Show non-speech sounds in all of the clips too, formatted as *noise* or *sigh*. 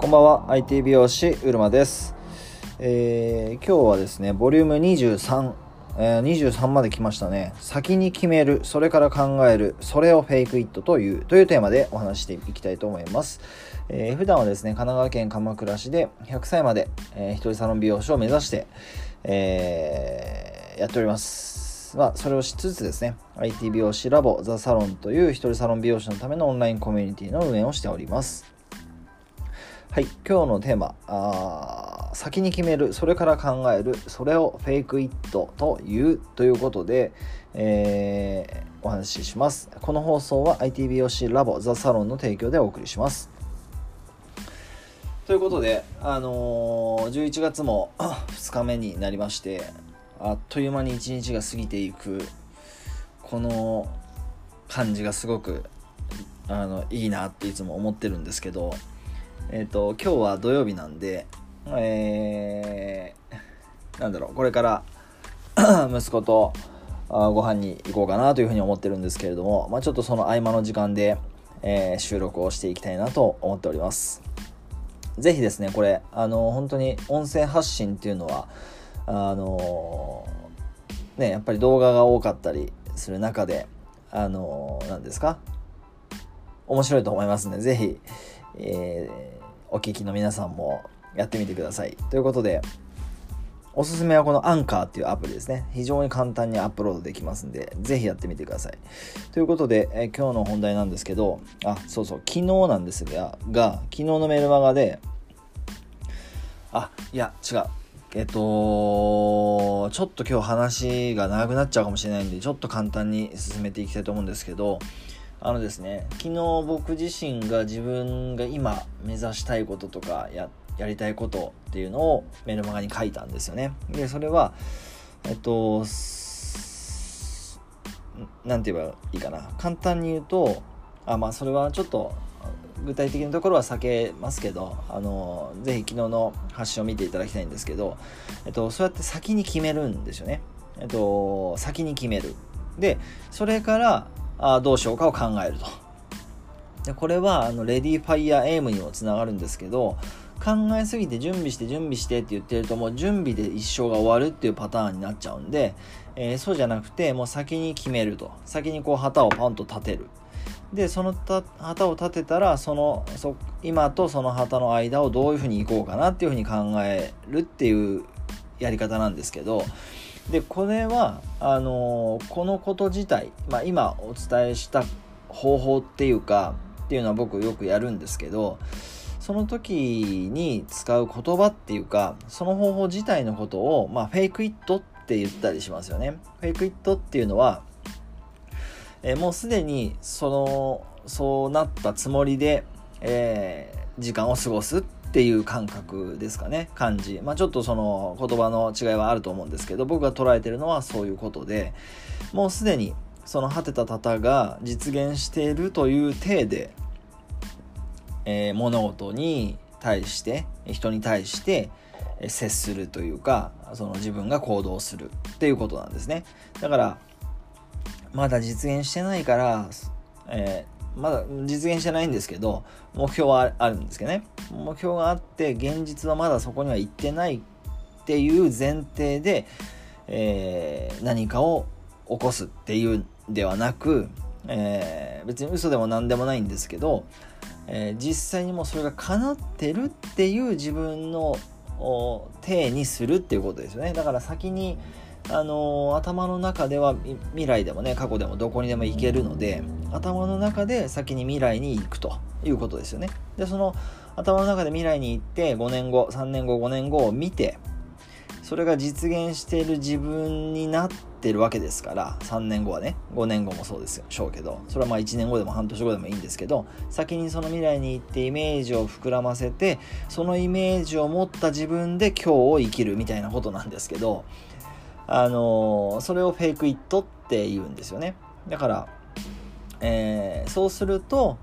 こんばんは。IT 美容師うるまです、えー今日はですねボリューム23、えー23まで来ましたね。先に決めるそれから考えるそれをフェイクイットというというテーマでお話していきたいと思います、えー普段はですね神奈川県鎌倉市で100歳まで、えー一人サロン美容師を目指して、えーやっております。まあ、それをしつつですね IT 美容師ラボザサロンという一人サロン美容師のためのオンラインコミュニティの運営をしております。はい、今日のテーマあー先に決めるそれから考えるそれをフェイクイットというということで、えーお話しします。この放送は IT 美容師ラボザサロンの提供でお送りします。ということで、あのー11月も *coughs* 2日目になりましてあっという間に1日が過ぎていくこの感じがすごくあのいいなっていつも思ってるんですけどえっ、と今日は土曜日なんでえーなんだろうこれから *coughs* 息子とあご飯に行こうかなというふうに思ってるんですけれども、まあ、ちょっとその合間の時間で、えー収録をしていきたいなと思っております。ぜひですねこれあの本当に音声発信っていうのはあのねやっぱり動画が多かったりする中であの何ですか？面白いと思いますのでぜひ、えーお聞きの皆さんもやってみてください。ということでおすすめはこのアンカーっていうアプリですね。非常に簡単にアップロードできますんでぜひやってみてください。ということで、え今日の本題なんですけどあそうそう昨日なんですがが昨日のメールマガであいや違う。えっとちょっと今日話が長くなっちゃうかもしれないんでちょっと簡単に進めていきたいと思うんですけどあのですね昨日僕自身が自分が今目指したいこととかややりたいことっていうのをメルマガに書いたんですよね。でそれはえっとすなんて言えばいいかな。簡単に言うとあまあそれはちょっと具体的なところは避けますけどあのぜひ昨日の発信を見ていただきたいんですけど、えっと、そうやって先に決めるんですよね、えっと、先に決める。でそれからあどうしようかを考えると。でこれはあのレディーファイヤーエイムにもつながるんですけど考えすぎて準備して準備してって言ってるともう準備で一生が終わるっていうパターンになっちゃうんで、えーそうじゃなくてもう先に決めると。先にこう旗をパンと立てる。でその旗を立てたらそのそ今とその旗の間をどういうふうに行こうかなっていうふうに考えるっていうやり方なんですけどでこれはあのーこのこと自体、まあ、今お伝えした方法っていうかっていうのは僕よくやるんですけどその時に使う言葉っていうかその方法自体のことを、まあ、フェイクイットって言ったりしますよね。フェイクイットっていうのはえーもうすでにそのそうなったつもりで、えー時間を過ごすっっていう感覚ですかね感じ。まあちょっとその言葉の違いはあると思うんですけど僕が捉えてるのはそういうことでもうすでにその果てた方が実現しているという体で、えー物事に対して人に対して接するというかその自分が行動するっていうことなんですね。だからまだ実現してないから、えーまだ実現してないんですけど目標はあるんですけどね。目標があって現実はまだそこには行ってないっていう前提で、えー何かを起こすっていうではなく、えー別に嘘でも何でもないんですけど、えー実際にもうそれが叶ってるっていう自分の体にするっていうことですよね。だから先にあのー頭の中では未来でもね過去でもどこにでも行けるので頭の中で先に未来に行くということですよね。でその頭の中で未来に行って5年後3年後5年後を見てそれが実現している自分になってるわけですから3年後はね。5年後もそうですよ。しょうけど。それはまあ1年後でも半年後でもいいんですけど先にその未来に行ってイメージを膨らませてそのイメージを持った自分で今日を生きるみたいなことなんですけどあのーそれをフェイクイットって言うんですよね。だから、えーそうすると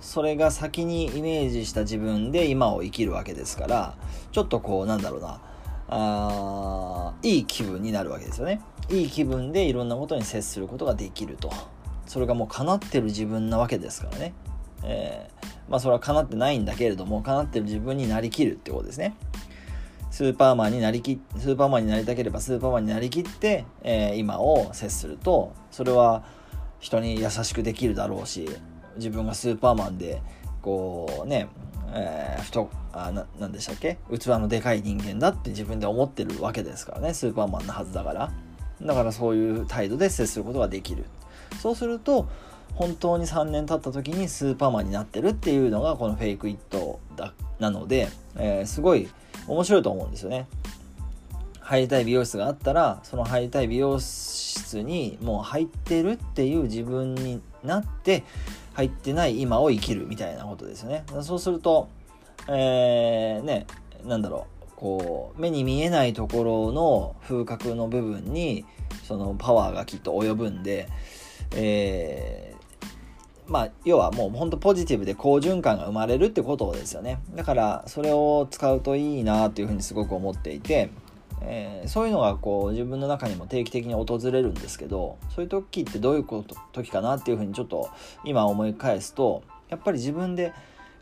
それが先にイメージした自分で今を生きるわけですからちょっとこうなんだろうな。あいい気分になるわけですよね。いい気分でいろんなことに接することができると。それがもう叶ってる自分なわけですからね、えーまあそれは叶ってないんだけれども叶ってる自分になりきるってことですね。スーパーマンになりきスーパーマンになりたければスーパーマンになりきって、えー、今を接するとそれは人に優しくできるだろうし自分がスーパーマンでこうね、えー、太あななんでしたっけ？器のでかい人間だって自分で思ってるわけですからねスーパーマンのはずだから。だからそういう態度で接することができる。そうすると本当に3年経った時にスーパーマンになってるっていうのがこのフェイクイットだなので、えー、すごい面白いと思うんですよね。入りたい美容室があったらその入りたい美容室にもう入ってるっていう自分になって入ってない今を生きるみたいなことですよね。そうするとえー、ねなんだろう。こう目に見えないところの風格の部分にそのパワーがきっと及ぶんで、えー、まあ要はもうほんとポジティブで好循環が生まれるってことですよね。だからそれを使うといいなっていうふうにすごく思っていてえー、そういうのがこう自分の中にも定期的に訪れるんですけどそういう時ってどういうこと時かなっていうふうにちょっと今思い返すとやっぱり自分で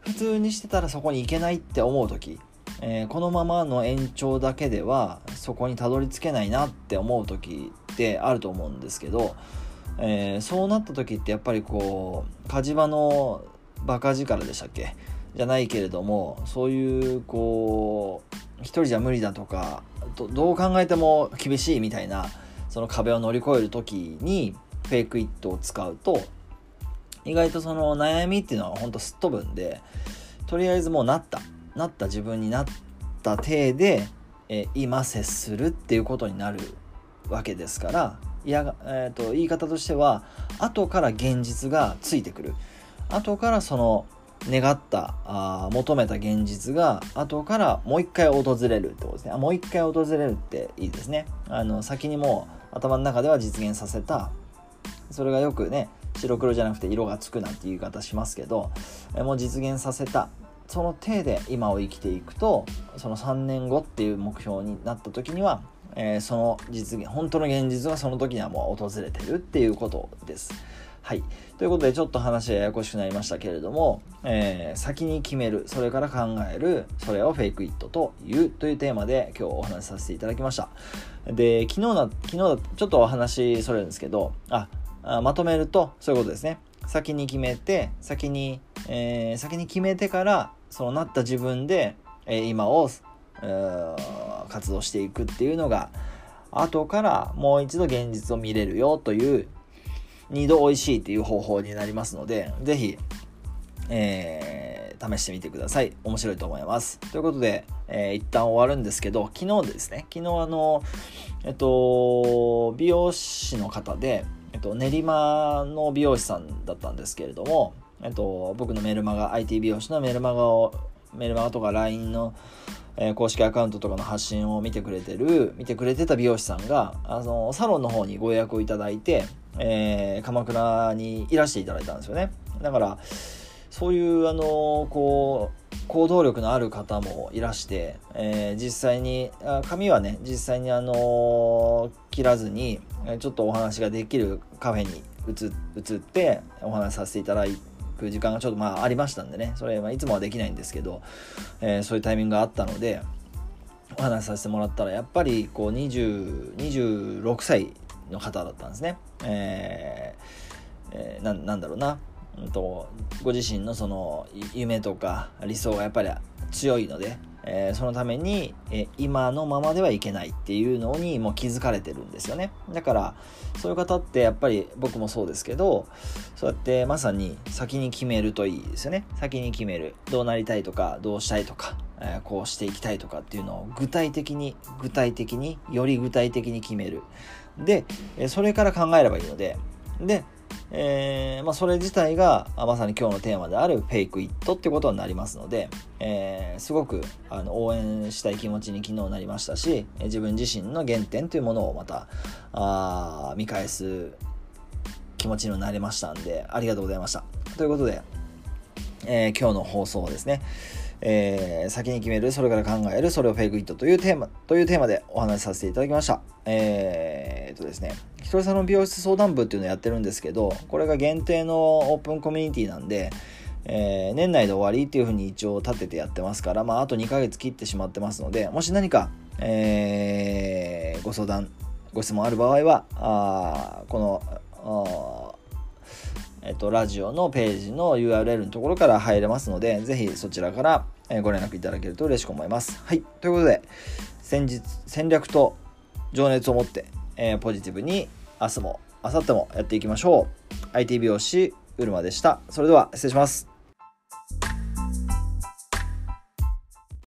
普通にしてたらそこに行けないって思う時、えー、このままの延長だけではそこにたどり着けないなって思う時ってあると思うんですけど、えー、そうなった時ってやっぱりこう火事場のバカ力でしたっけ？じゃないけれどもそういうこう一人じゃ無理だとかどう考えても厳しいみたいなその壁を乗り越える時にフェイクイットを使うと意外とその悩みっていうのはほんとすっ飛ぶんでとりあえずもうなった。なった自分になった体で、え今接するっていうことになるわけですからいや、えーと、言い方としては後から現実がついてくる。後からその願ったあ求めた現実が後からもう一回訪れるってことですね。あもう一回訪れるっていいですね。あの先にもう頭の中では実現させた。それがよくね白黒じゃなくて色がつくなんて言い方しますけどもう実現させた。その体で今を生きていくとその3年後っていう目標になった時には、えー、その実現本当の現実がその時にはもう訪れてるっていうことです。はい。ということで、ちょっと話ややこしくなりましたけれども、えー、先に決める、それから考える、それをフェイクイットというというテーマで今日お話しさせていただきました。で、昨日な、昨日、ちょっとお話それるんですけど、あ、あまとめると、そういうことですね。先に決めて、先に、えー、先に決めてから、そのなった自分で、え、今を、活動していくっていうのが、後からもう一度現実を見れるよという2度美味しいっていう方法になりますので、ぜひ、えー、試してみてください。面白いと思います。ということで、えー、一旦終わるんですけど、昨日ですね、昨日あの、えっと、美容師の方で、えっと、練馬の美容師さんだったんですけれども、えっと、僕のメルマガ、IT 美容師のメルマガを、メルマガとか LINE の、えー、公式アカウントとかの発信を見てくれてる、見てくれてた美容師さんが、あの、サロンの方にご予約をいただいて、えー、鎌倉にいらしていただいたんですよね。だから、そういう、あのこう、行動力のある方もいらして、えー、実際にあ髪はね実際にあの切らずにちょっとお話ができるカフェに移ってお話しさせていただいく時間がちょっとまあありましたんでねそれ、は、いつもはできないんですけど、えー、そういうタイミングがあったのでお話しさせてもらったらやっぱりこう20 26歳の方だったんですね。えーえー、ななんだろうな、うんと、ご自身のその夢とか理想がやっぱり強いので、えー、そのために、えー、今のままではいけないっていうのにもう気づかれてるんですよね。だからそういう方ってやっぱり僕もそうですけどそうやってまさに先に決めるといいですよね。先に決める。どうなりたいとかどうしたいとか、えー、こうしていきたいとかっていうのを具体的に具体的により具体的に決める。で、えそれから考えればいいので、で、えー、まあ、それ自体がまさに今日のテーマであるフェイクイットってことになりますので、えー、すごくあの応援したい気持ちに昨日なりましたし自分自身の原点というものをまたあ見返す気持ちにもなれましたんでありがとうございました。ということで、えー、今日の放送ですねえー、先に決める、それから考える、それをフェイクイットというテーマ、というテーマでお話しさせていただきました。えー、っとですね、ひとりさんの美容室相談部っていうのをやってるんですけど、これが限定のオープンコミュニティなんで、えー、年内で終わりっていうふうに一応立ててやってますから、まあ、あと2ヶ月切ってしまってますので、もし何か、えー、ご相談、ご質問ある場合は、あこの、えっと、ラジオのページの URL のところから入れますので、ぜひそちらからご連絡いただけると嬉しく思います。はい。ということで、先日、戦略と情熱を持って、えー、ポジティブに明日も、明後日もやっていきましょう。IT 美容師、うるまでした。それでは、失礼します。